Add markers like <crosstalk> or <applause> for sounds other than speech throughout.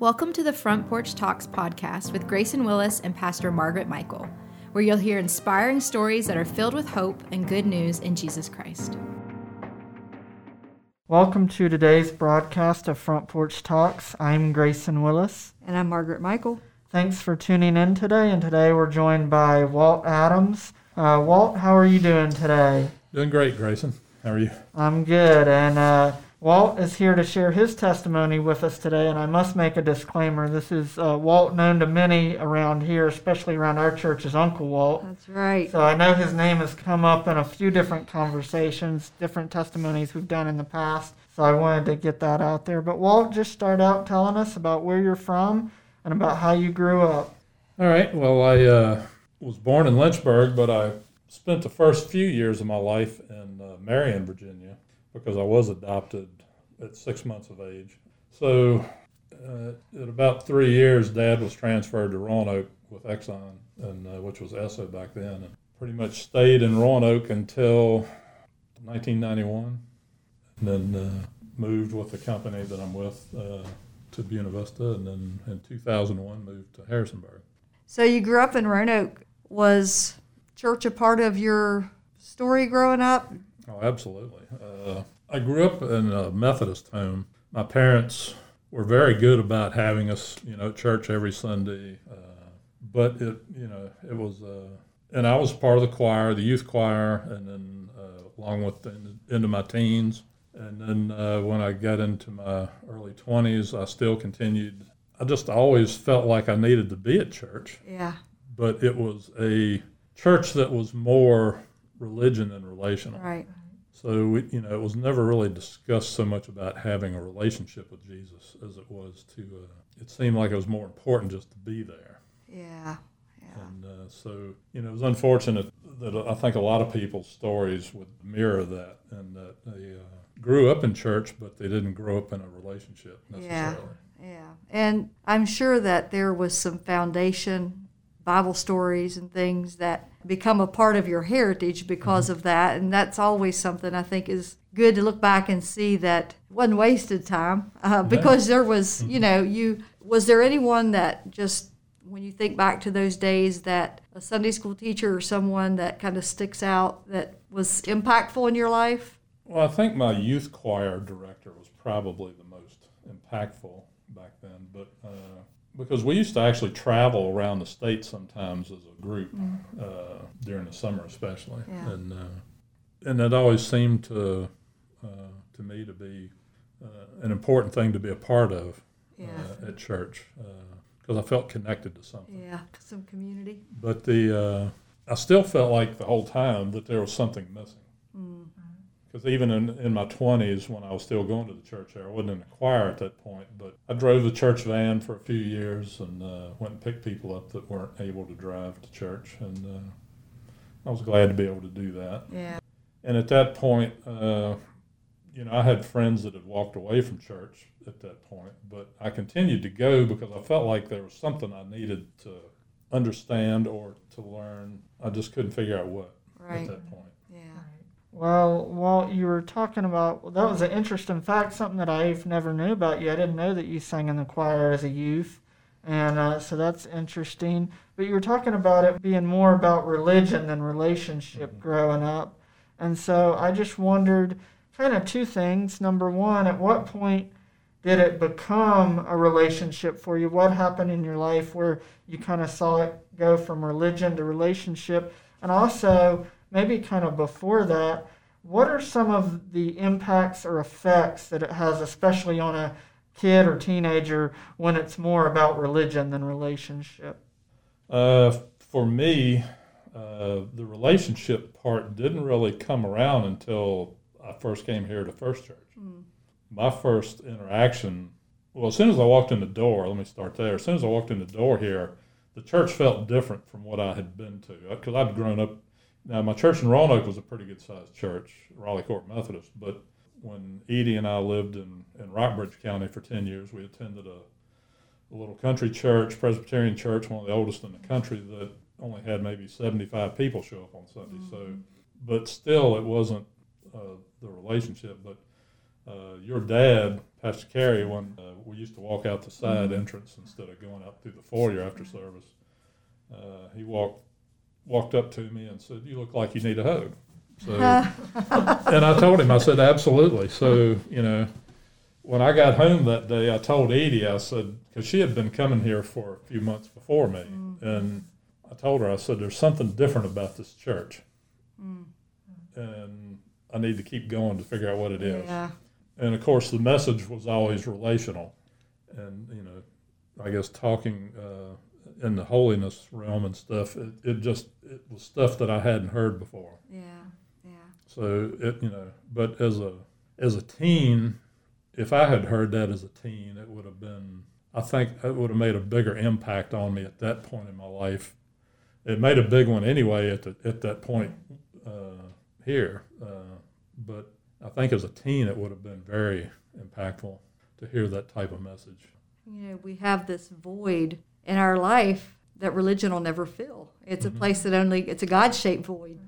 Welcome to the Front Porch Talks podcast with Grayson Willis and Pastor Margaret Michael, where you'll hear inspiring stories that are filled with hope and good news in Jesus Christ. Welcome to today's broadcast of Front Porch Talks. I'm Grayson Willis. And I'm Margaret Michael. Thanks for tuning in today. And today we're joined by Walt Adams. Uh, Walt, how are you doing today? Doing great, Grayson. How are you? I'm good. And uh, Walt is here to share his testimony with us today, and I must make a disclaimer. This is uh, Walt, known to many around here, especially around our church, as Uncle Walt. That's right. So I know his name has come up in a few different conversations, different testimonies we've done in the past. So I wanted to get that out there. But Walt, just start out telling us about where you're from and about how you grew up. All right. Well, I uh, was born in Lynchburg, but I spent the first few years of my life in uh, Marion, Virginia because I was adopted at six months of age. So, uh, at about three years, Dad was transferred to Roanoke with Exxon, and uh, which was Esso back then, and pretty much stayed in Roanoke until 1991, and then uh, moved with the company that I'm with uh, to Buena Vista, and then in 2001 moved to Harrisonburg. So you grew up in Roanoke. Was church a part of your story growing up? Oh, absolutely. Uh, I grew up in a Methodist home. My parents were very good about having us, you know, at church every Sunday. Uh, but it, you know, it was, uh, and I was part of the choir, the youth choir, and then uh, along with the, into my teens. And then uh, when I got into my early 20s, I still continued. I just always felt like I needed to be at church. Yeah. But it was a church that was more religion than relational. Right. So we, you know, it was never really discussed so much about having a relationship with Jesus as it was to. Uh, it seemed like it was more important just to be there. Yeah. Yeah. And uh, so, you know, it was unfortunate that I think a lot of people's stories would mirror that, and that they uh, grew up in church, but they didn't grow up in a relationship necessarily. Yeah. Yeah. And I'm sure that there was some foundation Bible stories and things that become a part of your heritage because mm-hmm. of that. And that's always something I think is good to look back and see that wasn't wasted time uh, because there was, you mm-hmm. know, you was there anyone that just when you think back to those days that a Sunday school teacher or someone that kind of sticks out that was impactful in your life? Well, I think my youth choir director was probably the most impactful back then, but uh, because we used to actually travel around the state sometimes as a group mm. uh, during the summer, especially, yeah. and uh, and that always seemed to uh, to me to be uh, an important thing to be a part of yeah. Uh, at church because I felt connected to something. Yeah, to some community. But the I still felt like the whole time that there was something missing. Mm because even in, in my 20s when i was still going to the church there i wasn't in a choir at that point but i drove the church van for a few years and uh, went and picked people up that weren't able to drive to church and uh, i was glad to be able to do that. Yeah. And at that point uh, you know i had friends that had walked away from church at that point but i continued to go because i felt like there was something i needed to understand or to learn. I just couldn't figure out what right. at that point well, Walt, you were talking about well, that was an interesting fact, something that I've never knew about you. I didn't know that you sang in the choir as a youth, and uh, so that's interesting. But you were talking about it being more about religion than relationship mm-hmm. growing up, and so I just wondered, kind of two things. Number one, at what point did it become a relationship for you? What happened in your life where you kind of saw it go from religion to relationship, and also maybe kind of before that, what are some of the impacts or effects that it has, especially on a kid or teenager, when it's more about religion than relationship? Uh, for me, uh, the relationship part didn't really come around until I first came here to First Church. Mm. My first interaction, well, as soon as I walked in the door, let me start there. As soon as I walked in the door here, the church felt different from what I had been to because I'd grown up now, my church in Roanoke was a pretty good sized church, Raleigh Court Methodist, but when Edie and I lived in, in Rockbridge County for 10 years, we attended a, a little country church, Presbyterian church, one of the oldest in the country, that only had maybe 75 people show up on Sunday. Mm-hmm. So, but still, it wasn't uh, the relationship. But uh, your dad, Pastor Carey, when uh, we used to walk out the side entrance instead of going out through the foyer after service, uh, he walked walked up to me and said, "You look like you need a hug." So, <laughs> and I told him, I said, "Absolutely." So, you know, when I got home that day, I told Edie, I said, because she had been coming here for a few months before me, and I told her, I said, "There's something different about this church." and I need to keep going to figure out what it is. Yeah. And of course, the message was always relational, and you know, I guess talking uh, in the holiness realm and stuff. It, it just it was stuff that I hadn't heard before. Yeah. Yeah. So it you know, but as a as a teen, if I had heard that as a teen, it would have been. I think it would have made a bigger impact on me at that point in my life. It made a big one anyway at the, at that point uh, here, uh, but I think as a teen it would have been very impactful to hear that type of message. You know, we have this void in our life that religion will never fill. It's a place that only it's a God-shaped void.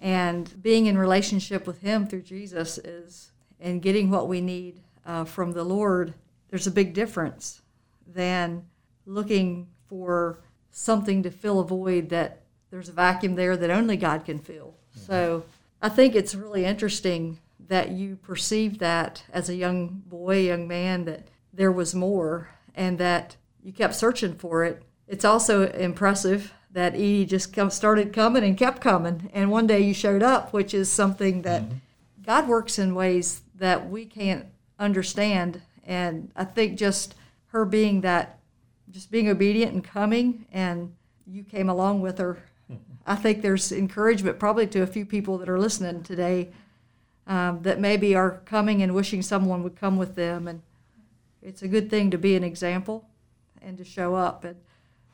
And being in relationship with Him through Jesus is, and getting what we need uh, from the Lord, there's a big difference than looking for something to fill a void that there's a vacuum there that only God can fill. So I think it's really interesting that you perceived that as a young boy, young man, that there was more and that you kept searching for it. It's also impressive that Edie just come, started coming and kept coming. And one day you showed up, which is something that God works in ways that we can't understand. And I think just her being that, just being obedient and coming, and you came along with her. I think there's encouragement probably to a few people that are listening today um, that maybe are coming and wishing someone would come with them. And it's a good thing to be an example and to show up. And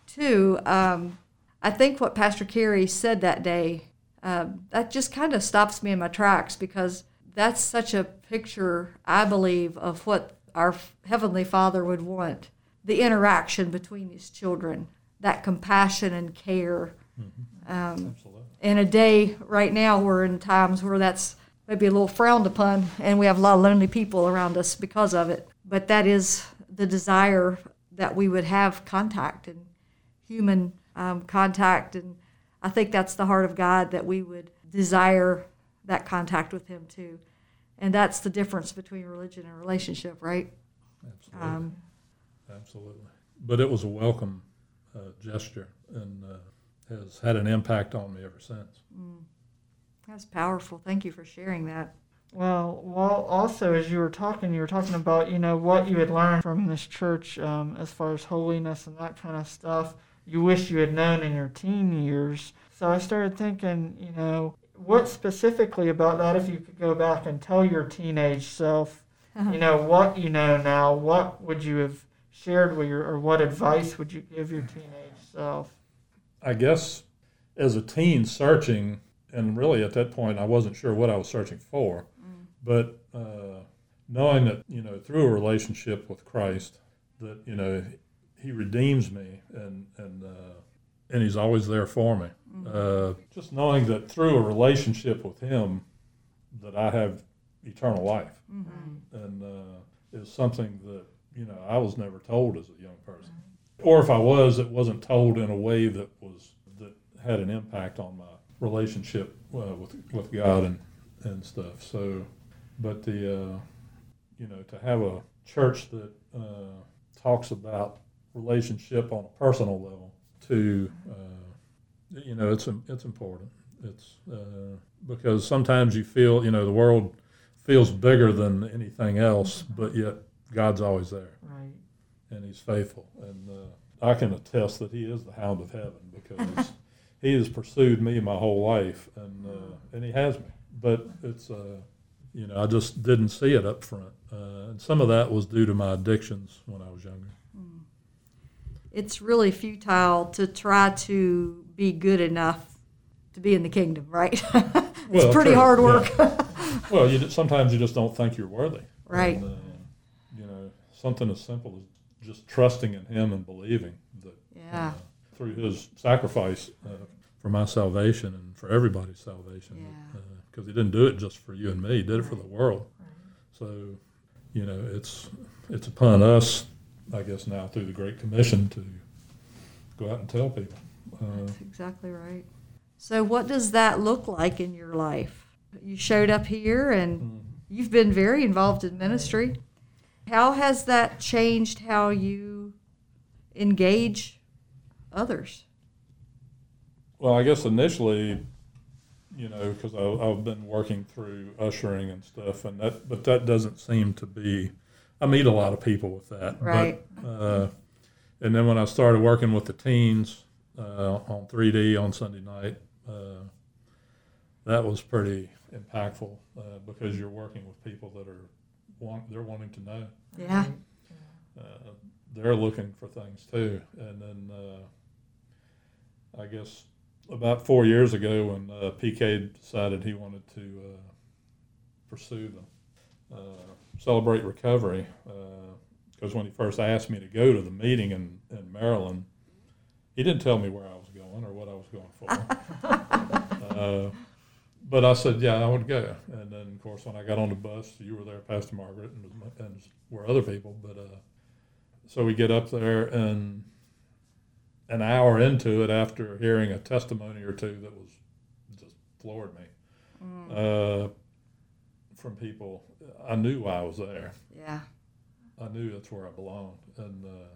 two, um, I think what Pastor Carey said that day, um, that just kind of stops me in my tracks because that's such a picture, I believe, of what our Heavenly Father would want the interaction between His children, that compassion and care. Um, Absolutely. in a day right now, we're in times where that's maybe a little frowned upon, and we have a lot of lonely people around us because of it. But that is the desire that we would have contact and human um, contact, and I think that's the heart of God that we would desire that contact with Him too, and that's the difference between religion and relationship, right? Absolutely. Um, Absolutely. But it was a welcome uh, gesture and uh, has had an impact on me ever since. that's powerful. Thank you for sharing that. Well, well, also as you were talking, you were talking about you know what you had learned from this church um, as far as holiness and that kind of stuff. You wish you had known in your teen years. So I started thinking, you know, what specifically about that? If you could go back and tell your teenage self, <laughs> you know, what you know now, what would you have shared with your, or what advice would you give your teenage self? I guess as a teen searching, and really at that point I wasn't sure what I was searching for, but uh, knowing that you know through a relationship with Christ, that you know He redeems me and and uh, and He's always there for me. Uh, just knowing that through a relationship with Him, that I have eternal life, and uh, is something that you know I was never told as a young person, or if I was, it wasn't told in a way that was that had an impact on my relationship uh, with with God and and stuff. So, but the uh, you know to have a church that uh, talks about relationship on a personal level to uh, you know it's it's important. It's uh, because sometimes you feel you know the world feels bigger than anything else, but yet God's always there Right. and he's faithful. And uh, I can attest that he is the hound of heaven because <laughs> he has pursued me my whole life, and uh, and he has me. But it's uh, you know I just didn't see it up front, uh, and some of that was due to my addictions when I was younger. It's really futile to try to be good enough to be in the kingdom, right? <laughs> it's Well, pretty true, hard yeah. work. Well, you, sometimes you just don't think you're worthy, Right. And, uh, you know, something as simple as just trusting in Him and believing that yeah. uh, through His sacrifice uh, for my salvation and for everybody's salvation. Yeah. Because He didn't do it just for you and me; He did it for the world. So, you know, it's it's upon us, I guess, now through the Great Commission to go out and tell people. Uh, That's exactly right. So, what does that look like in your life? You showed up here and mm, you've been very involved in ministry. How has that changed how you engage others? Well, I guess initially, you know, because I've been working through ushering and stuff, and that, but that doesn't seem to be. I meet a lot of people with that, Right. But, uh, and then when I started working with the teens uh, on 3D on Sunday night, uh, that was pretty impactful uh, because you're working with people that are want they're wanting to know. Yeah. Uh, they're looking for things too. And then uh, I guess about four years ago, when uh, PK decided he wanted to uh, pursue the uh, Celebrate Recovery, because when he first asked me to go to the meeting in, in Maryland, he didn't tell me where I was going or what I was going for. <laughs> uh, but I said, yeah, I would go. And then, of course, when I got on the bus, you were there, Pastor Margaret, and, and were other people. But uh, so we get up there, and an hour into it, after hearing a testimony or two that was just floored me uh, from people, I knew why I was there. Yeah. I knew that's where I belonged. And uh,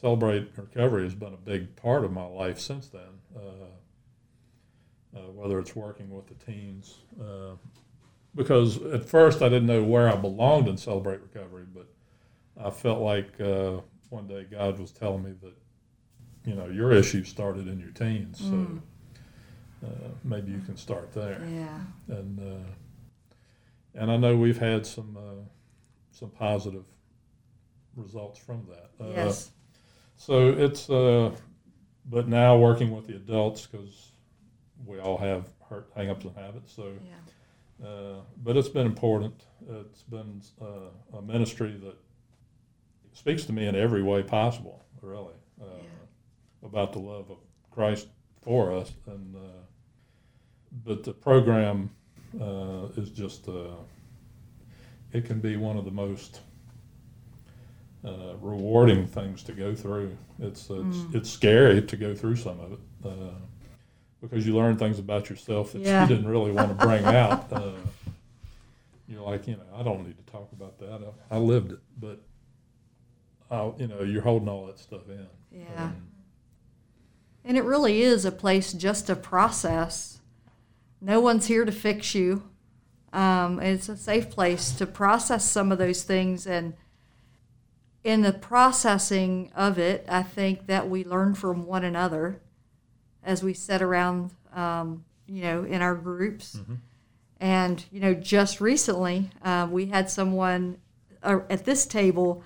Celebrate Recovery has been a big part of my life since then. Uh, uh, whether it's working with the teens, uh, because at first I didn't know where I belonged in Celebrate Recovery, but I felt like uh, one day God was telling me that, you know, your issue started in your teens, so Mm. uh, maybe you can start there Yeah. and uh, and I know we've had some uh, some positive results from that. Uh, Yes. So it's uh, but now working with the adults because we all have hurt hang-ups and habits. So, Yeah. uh, but it's been important. It's been uh, a ministry that speaks to me in every way possible. Really, uh, Yeah. About the love of Christ for us, and uh, but the program uh, is just uh, it can be one of the most uh, rewarding things to go through. It's it's, Mm. it's scary to go through some of it uh, because you learn things about yourself that Yeah. you didn't really want to bring <laughs> out. Uh, you're like, you know, I don't need to talk about that. I, I lived it, but I, you know, you're holding all that stuff in. Yeah. And, And it really is a place just to process. No one's here to fix you. Um, it's a safe place to process some of those things. And in the processing of it, I think that we learn from one another as we sit around, um, you know, in our groups. And, you know, just recently, um, we had someone uh, at this table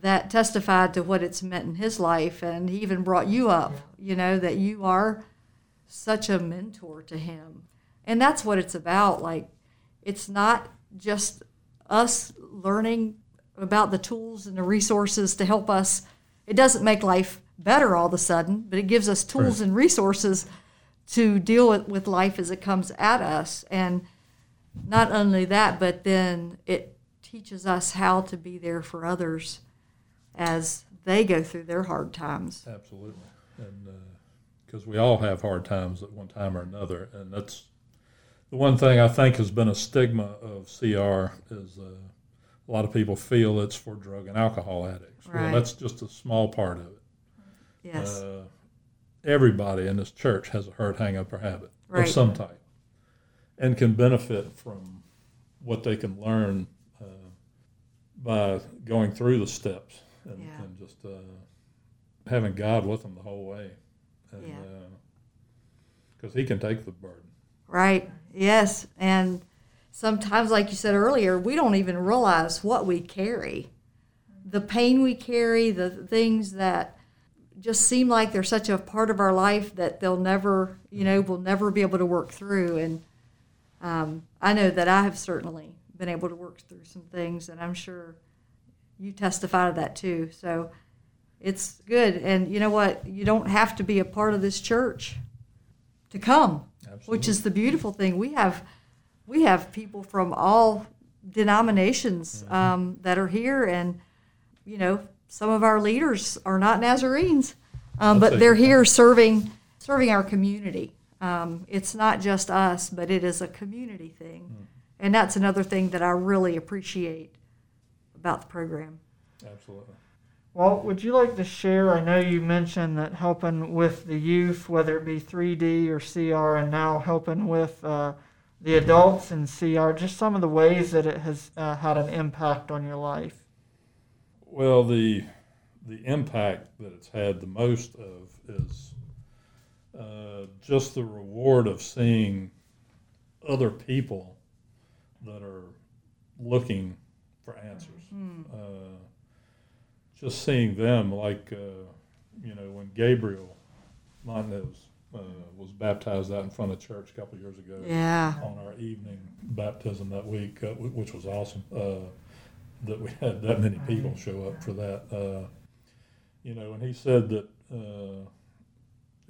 that testified to what it's meant in his life and he even brought you up you know that you are such a mentor to him. And that's what it's about like it's not just us learning about the tools and the resources to help us. It doesn't make life better all of a sudden but it gives us tools Right. and resources to deal with, with life as it comes at us. And not only that but then it teaches us how to be there for others as they go through their hard times. Absolutely, and because we all have hard times at one time or another, and that's the one thing I think has been a stigma of CR is uh, a lot of people feel it's for drug and alcohol addicts. Right. Well, that's just a small part of it. Yes. Uh, everybody in this church has a hurt, hang up, or habit Right. of some type, and can benefit from what they can learn uh, by going through the steps and, Yeah. and just uh, having God with them the whole way, and Yeah. because He can take the burden. right. Yes. And sometimes, like you said earlier, we don't even realize what we carry. The pain we carry, the things that just seem like they're such a part of our life that they'll never, you know, we'll never be able to work through. And um, I know that I have certainly been able to work through some things, and I'm sure you testify to that too. So it's good. And you know what? You don't have to be a part of this church to come, Absolutely. which is the beautiful thing. We have we have people from all denominations Mm-hmm. um, that are here, and you know, some of our leaders are not Nazarenes, um, but they're here serving serving our community. Um, it's not just us, but it is a community thing, Mm. and that's another thing that I really appreciate about the program. Absolutely. Well, would you like to share? I know you mentioned that helping with the youth, whether it be 3D or CR, and now helping with uh, the adults in CR, just some of the ways that it has uh, had an impact on your life. Well, the the impact that it's had the most of is uh, just the reward of seeing other people that are looking for answers. Uh, just seeing them, like uh, you know, when Gabriel Montanez uh, was baptized out in front of church a couple of years ago Yeah. on our evening baptism that week, uh, wh- which was awesome. Uh, that we had that many people show up for that. Uh, you know, and he said that uh,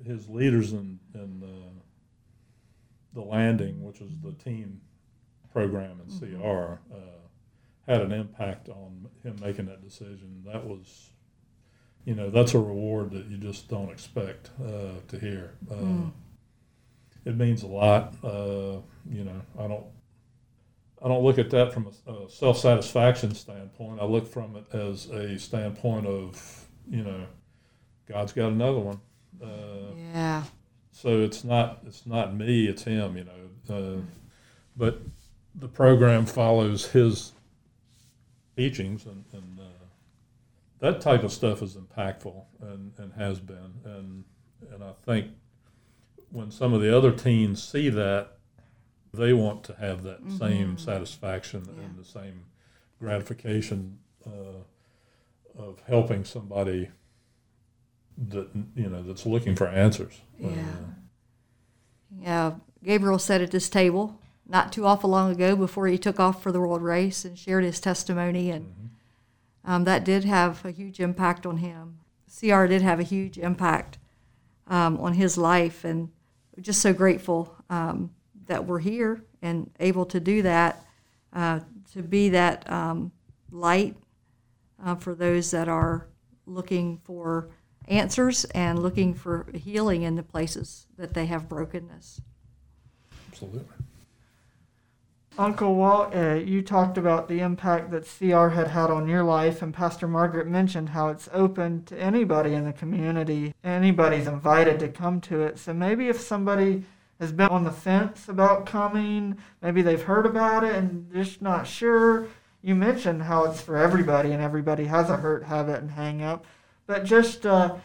his leaders in, in uh, the landing, which is the team program in CR, uh, had an impact on him making that decision. That was, you know, that's a reward that you just don't expect uh, to hear. Uh, It means a lot. Uh, you know, I don't. I don't look at that from a, a self satisfaction standpoint. I look from it as a standpoint of, you know, God's got another one. Uh, Yeah. so it's not it's not me, it's him. You know, uh, but the program follows his teachings, and, and uh, that type of stuff is impactful and, and has been. And and I think when some of the other teens see that, they want to have that same satisfaction and the same gratification uh, of helping somebody that you know that's looking for answers. Yeah. Uh, Yeah, Gabriel sat at this table not too awful long ago before he took off for the world race and shared his testimony, and um, that did have a huge impact on him. CR did have a huge impact um, on his life, and just so grateful um, that we're here and able to do that, uh, to be that um, light uh, for those that are looking for answers and looking for healing in the places that they have brokenness. absolutely. Uncle Walt, uh, you talked about the impact that CR had had on your life, and Pastor Margaret mentioned how it's open to anybody in the community. Anybody's invited to come to it. So maybe if somebody has been on the fence about coming, maybe they've heard about it and just not sure. You mentioned how it's for everybody, and everybody has a hurt habit and hang up. But just uh,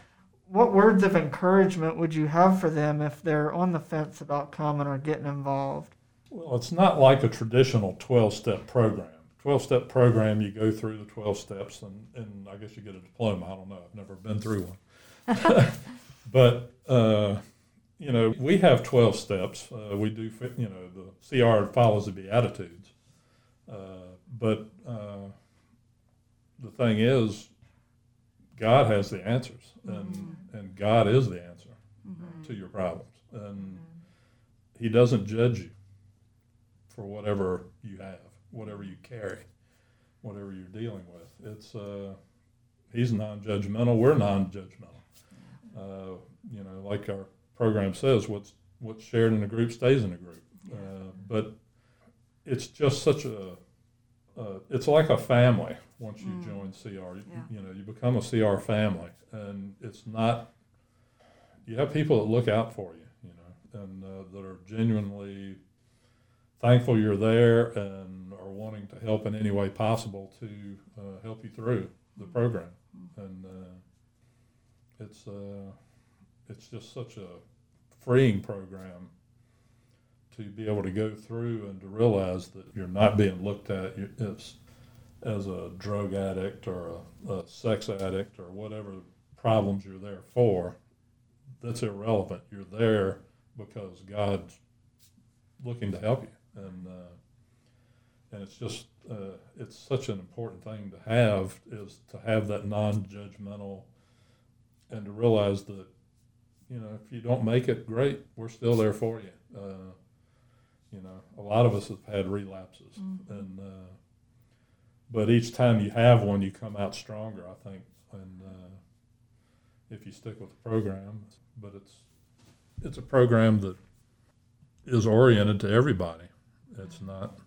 what words of encouragement would you have for them if they're on the fence about coming or getting involved? Well, it's not like a traditional 12 step program. 12 step program, you go through the 12 steps and, and I guess you get a diploma. I don't know. I've never been through one. <laughs> but, uh, you know, we have 12 steps. Uh, we do, fit, you know, the CR follows the Beatitudes. Uh, but uh, the thing is, God has the answers, and, and God is the answer to your problems. And He doesn't judge you for whatever you have, whatever you carry, whatever you're dealing with. It's uh, he's non-judgmental. We're non-judgmental. Uh, you know, like our program says, what's what's shared in a group stays in a group. Uh, but it's just such a uh, it's like a family once you join CR. You, Yeah. you know, you become a CR family, and it's not. You have people that look out for you, you know, and uh, that are genuinely thankful you're there and are wanting to help in any way possible to uh, help you through the program. And uh, it's uh, it's just such a freeing program to be able to go through and to realize that you're not being looked at as as a drug addict or a, a sex addict or whatever problems you're there for. That's irrelevant. You're there because God's looking to help you, and uh, and it's just uh, it's such an important thing to have is to have that non-judgmental, and to realize that you know if you don't make it, great, we're still there for you. Uh, You know, a lot of us have had relapses, and uh, but each time you have one, you come out stronger. I think, and uh, if you stick with the program, but it's it's a program that is oriented to everybody. It's not,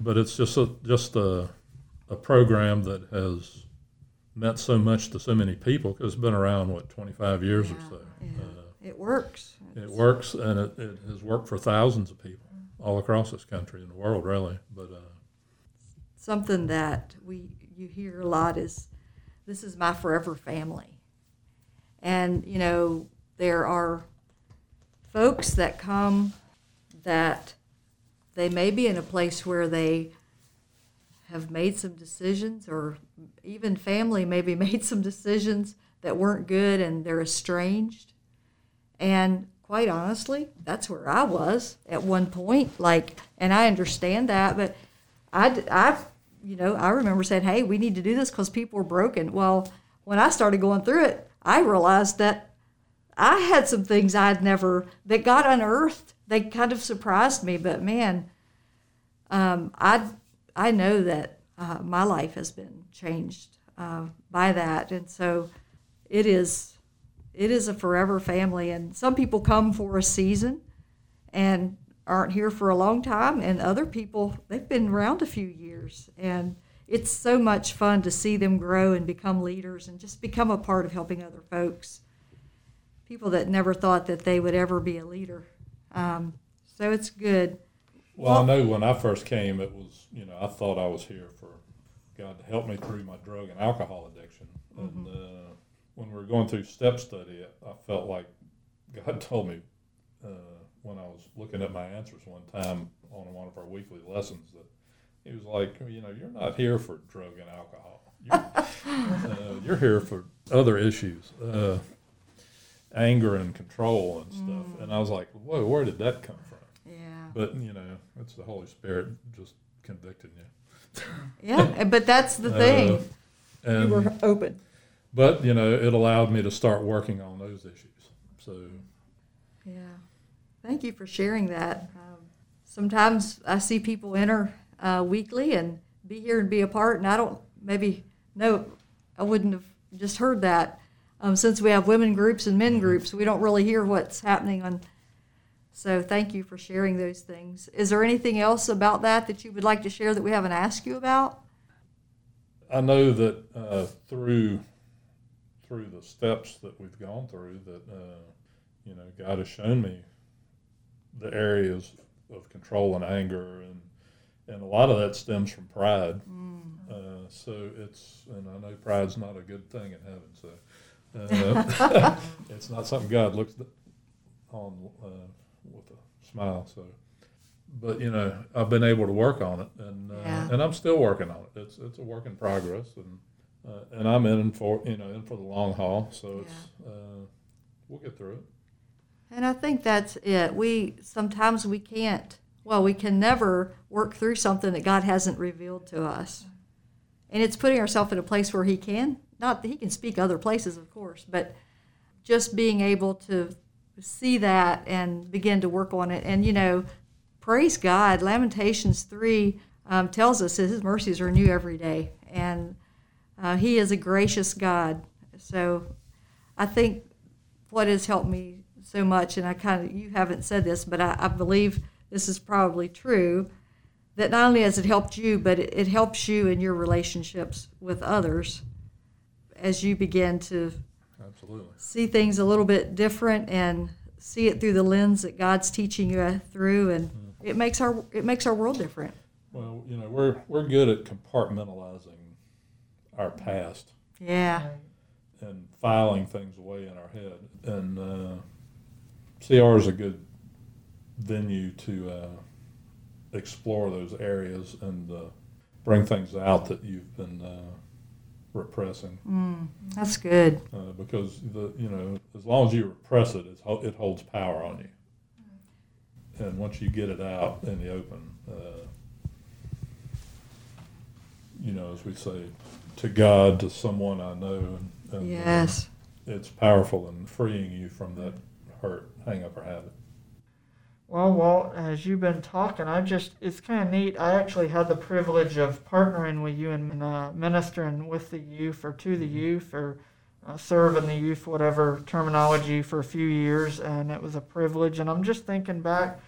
but it's just a just a a program that has meant so much to so many people because it's been around what 25 years or so. yeah. Uh, It works. it works, and it, it has worked for thousands of people all across this country and the world, really. But uh, Something that we you hear a lot is, "This is my forever family," and you know there are folks that come that they may be in a place where they have made some decisions or even family maybe <laughs> made some decisions that weren't good and they're estranged. And quite honestly that's where i was at one point like and i understand that but i i you know i remember saying hey we need to do this because people are broken. Well when i started going through it i realized that I had some things I'd never that got unearthed. They kind of surprised me, but man, um, I I know that uh, my life has been changed uh, by that, and so it is it is a forever family. And some people come for a season and aren't here for a long time, and other people they've been around a few years, and it's so much fun to see them grow and become leaders and just become a part of helping other folks people that never thought that they would ever be a leader. Um, so it's good. well, I know when I first came, it was you know I thought I was here for God to help me through my drug and alcohol addiction. And uh, when we were going through step study, I felt like God <laughs> told me uh, when I was looking at my answers one time on one of our weekly lessons that He was like, you know, you're not here for drug and alcohol. You're, <laughs> uh, you're here for other issues, uh, anger and control and stuff. And I was like, whoa, where did that come from? Yeah. But you know, it's the Holy Spirit just convicting you. Yeah, but that's the <laughs> Uh, thing. And you were open. but you know, it allowed me to start working on those issues. So Yeah. Thank you for sharing that. Um, sometimes I see people enter uh, weekly and be here and be a part, and I don't maybe no, I wouldn't have just heard that. Um, since we have women groups and men groups, we don't really hear what's happening on. So thank you for sharing those things. Is there anything else about that that you would like to share that we haven't asked you about? I know that uh, through through the steps that we've gone through, that uh, you know, God has shown me the areas of control and anger, and and a lot of that stems from pride. Uh, so it's, and I know pride's not a good thing in heaven. So uh, <laughs> it's not something God looks on uh, with a smile. So. But you know, I've been able to work on it, and uh, Yeah. and I'm still working on it. It's it's a work in progress, and uh, and I'm in for you know in for the long haul. So it's uh, we'll get through it. And I think that's it. We sometimes we can't. Well, we can never work through something that God hasn't revealed to us. And it's putting ourselves in a place where He can. Not that He can speak other places, of course, but just being able to see that and begin to work on it. And you know, praise God. Lamentations three um, tells us that His mercies are new every day, and uh, He is a gracious God. So, I think what has helped me so much, and I kind of you haven't said this, but I, I believe this is probably true. That not only has it helped you, but it, it helps you in your relationships with others as you begin to Absolutely. see things a little bit different and see it through the lens that God's teaching you through, and it makes our it makes our world different. Well, you know, we're we're good at compartmentalizing our past. Yeah, and filing things away in our head, and uh, CR is a good venue to uh, explore those areas and uh, bring things out that you've been uh, repressing. that's good. uh, because the you know as long as you repress it, it's, it holds power on you. And once you get it out in the open, uh, you know, as we say, to God, to someone I know, and, and uh, Yes. it's powerful in freeing you from that hurt, hang up, or habit. Well, Walt, as you've been talking, I just, it's kind of neat. I actually had the privilege of partnering with you and uh, ministering with the youth or to the youth or uh, serving the youth, whatever terminology, for a few years. And it was a privilege. And I'm just thinking back,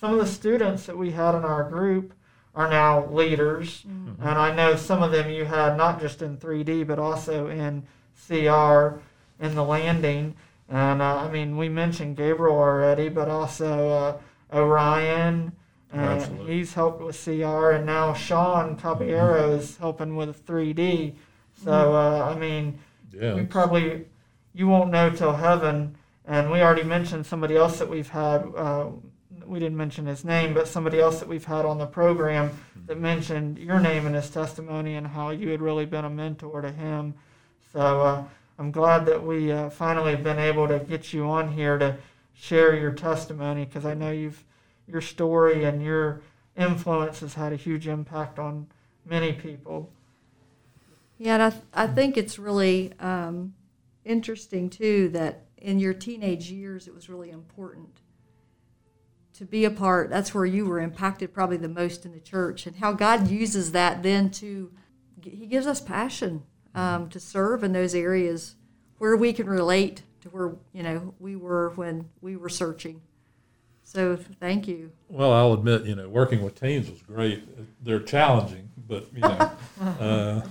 some of the students that we had in our group are now leaders. Mm-hmm. And I know some of them you had not just in 3D, but also in CR in the landing. And uh, I mean, we mentioned Gabriel already, but also uh, Orion, and Absolutely. he's helped with CR, and now Sean Caballero is helping with 3D. So uh, I mean, yeah, we probably you won't know till heaven. And we already mentioned somebody else that we've had. Uh, we didn't mention his name, but somebody else that we've had on the program that mentioned your name in his testimony and how you had really been a mentor to him. So uh, I'm glad that we uh, finally have been able to get you on here to share your testimony because I know you've your story and your influence has had a huge impact on many people. Yeah, and I, th- I think it's really um, interesting too that in your teenage years it was really important to be a part. That's where you were impacted probably the most in the church, and how God uses that then to He gives us passion um, to serve in those areas where we can relate to where you know we were when we were searching. So thank you. Well, I'll admit, you know, working with teens was great. They're challenging, but you know, <laughs> uh,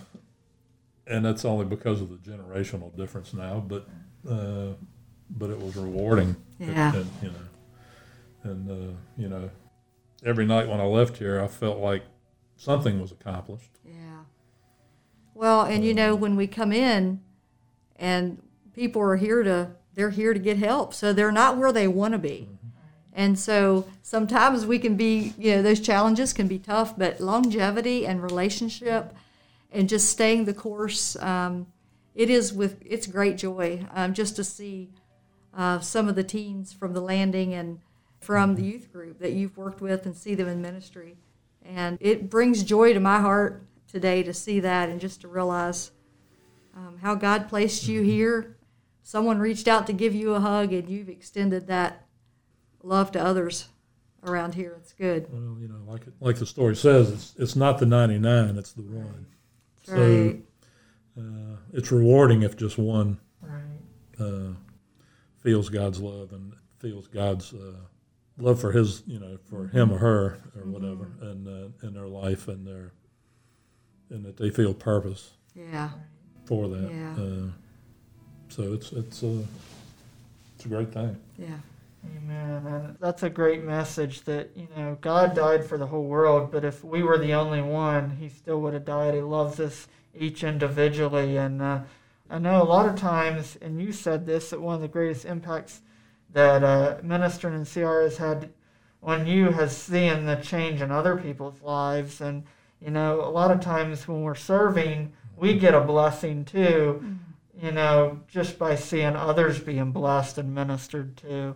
and that's only because of the generational difference now. But uh, but it was rewarding. Yeah. And, you know, and uh, you know, every night when I left here, I felt like something was accomplished. Yeah. Well, and you know, when we come in, and people are here to they're here to get help. So they're not where they want to be. And so sometimes we can be you know those challenges can be tough but longevity and relationship and just staying the course um, it is with it's great joy um, just to see uh, some of the teens from the landing and from the youth group that you've worked with and see them in ministry. And it brings joy to my heart today to see that and just to realize um, how god placed you here someone reached out to give you a hug and you've extended that love to others around here. It's good. Well, you know, like like the story says, it's it's not the 99, it's the one. That's so right. uh, it's rewarding if just one right. uh, feels God's love and feels God's uh, love for his, you know, for him or her or mm-hmm. whatever, and uh, in their life and their and that they feel purpose. Yeah. For that. Yeah uh, so it's it's a it's a great thing. Yeah. Amen. And that's a great message that, you know, God died for the whole world, but if we were the only one, He still would have died. He loves us each individually. And uh, I know a lot of times, and you said this, that one of the greatest impacts that uh, ministering in CR has had on you has seen the change in other people's lives. And, you know, a lot of times when we're serving, we get a blessing too. You know, just by seeing others being blessed and ministered to.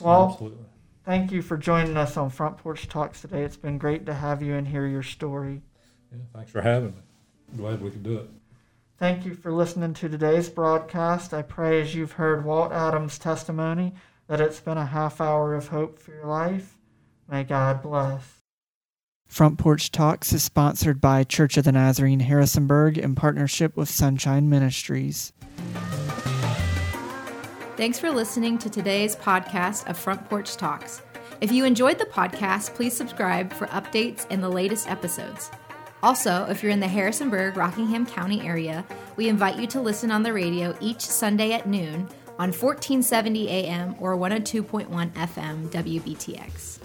Well, Absolutely. thank you for joining us on Front Porch Talks today. It's been great to have you and hear your story. Yeah, thanks for having me. Glad we could do it. Thank you for listening to today's broadcast. I pray as you've heard Walt Adams' testimony that it's been a half hour of hope for your life. May God bless. Front Porch Talks is sponsored by Church of the Nazarene Harrisonburg in partnership with Sunshine Ministries. Thanks for listening to today's podcast of Front Porch Talks. If you enjoyed the podcast, please subscribe for updates and the latest episodes. Also, if you're in the Harrisonburg, Rockingham County area, we invite you to listen on the radio each Sunday at noon on 1470 AM or 102.1 FM WBTX.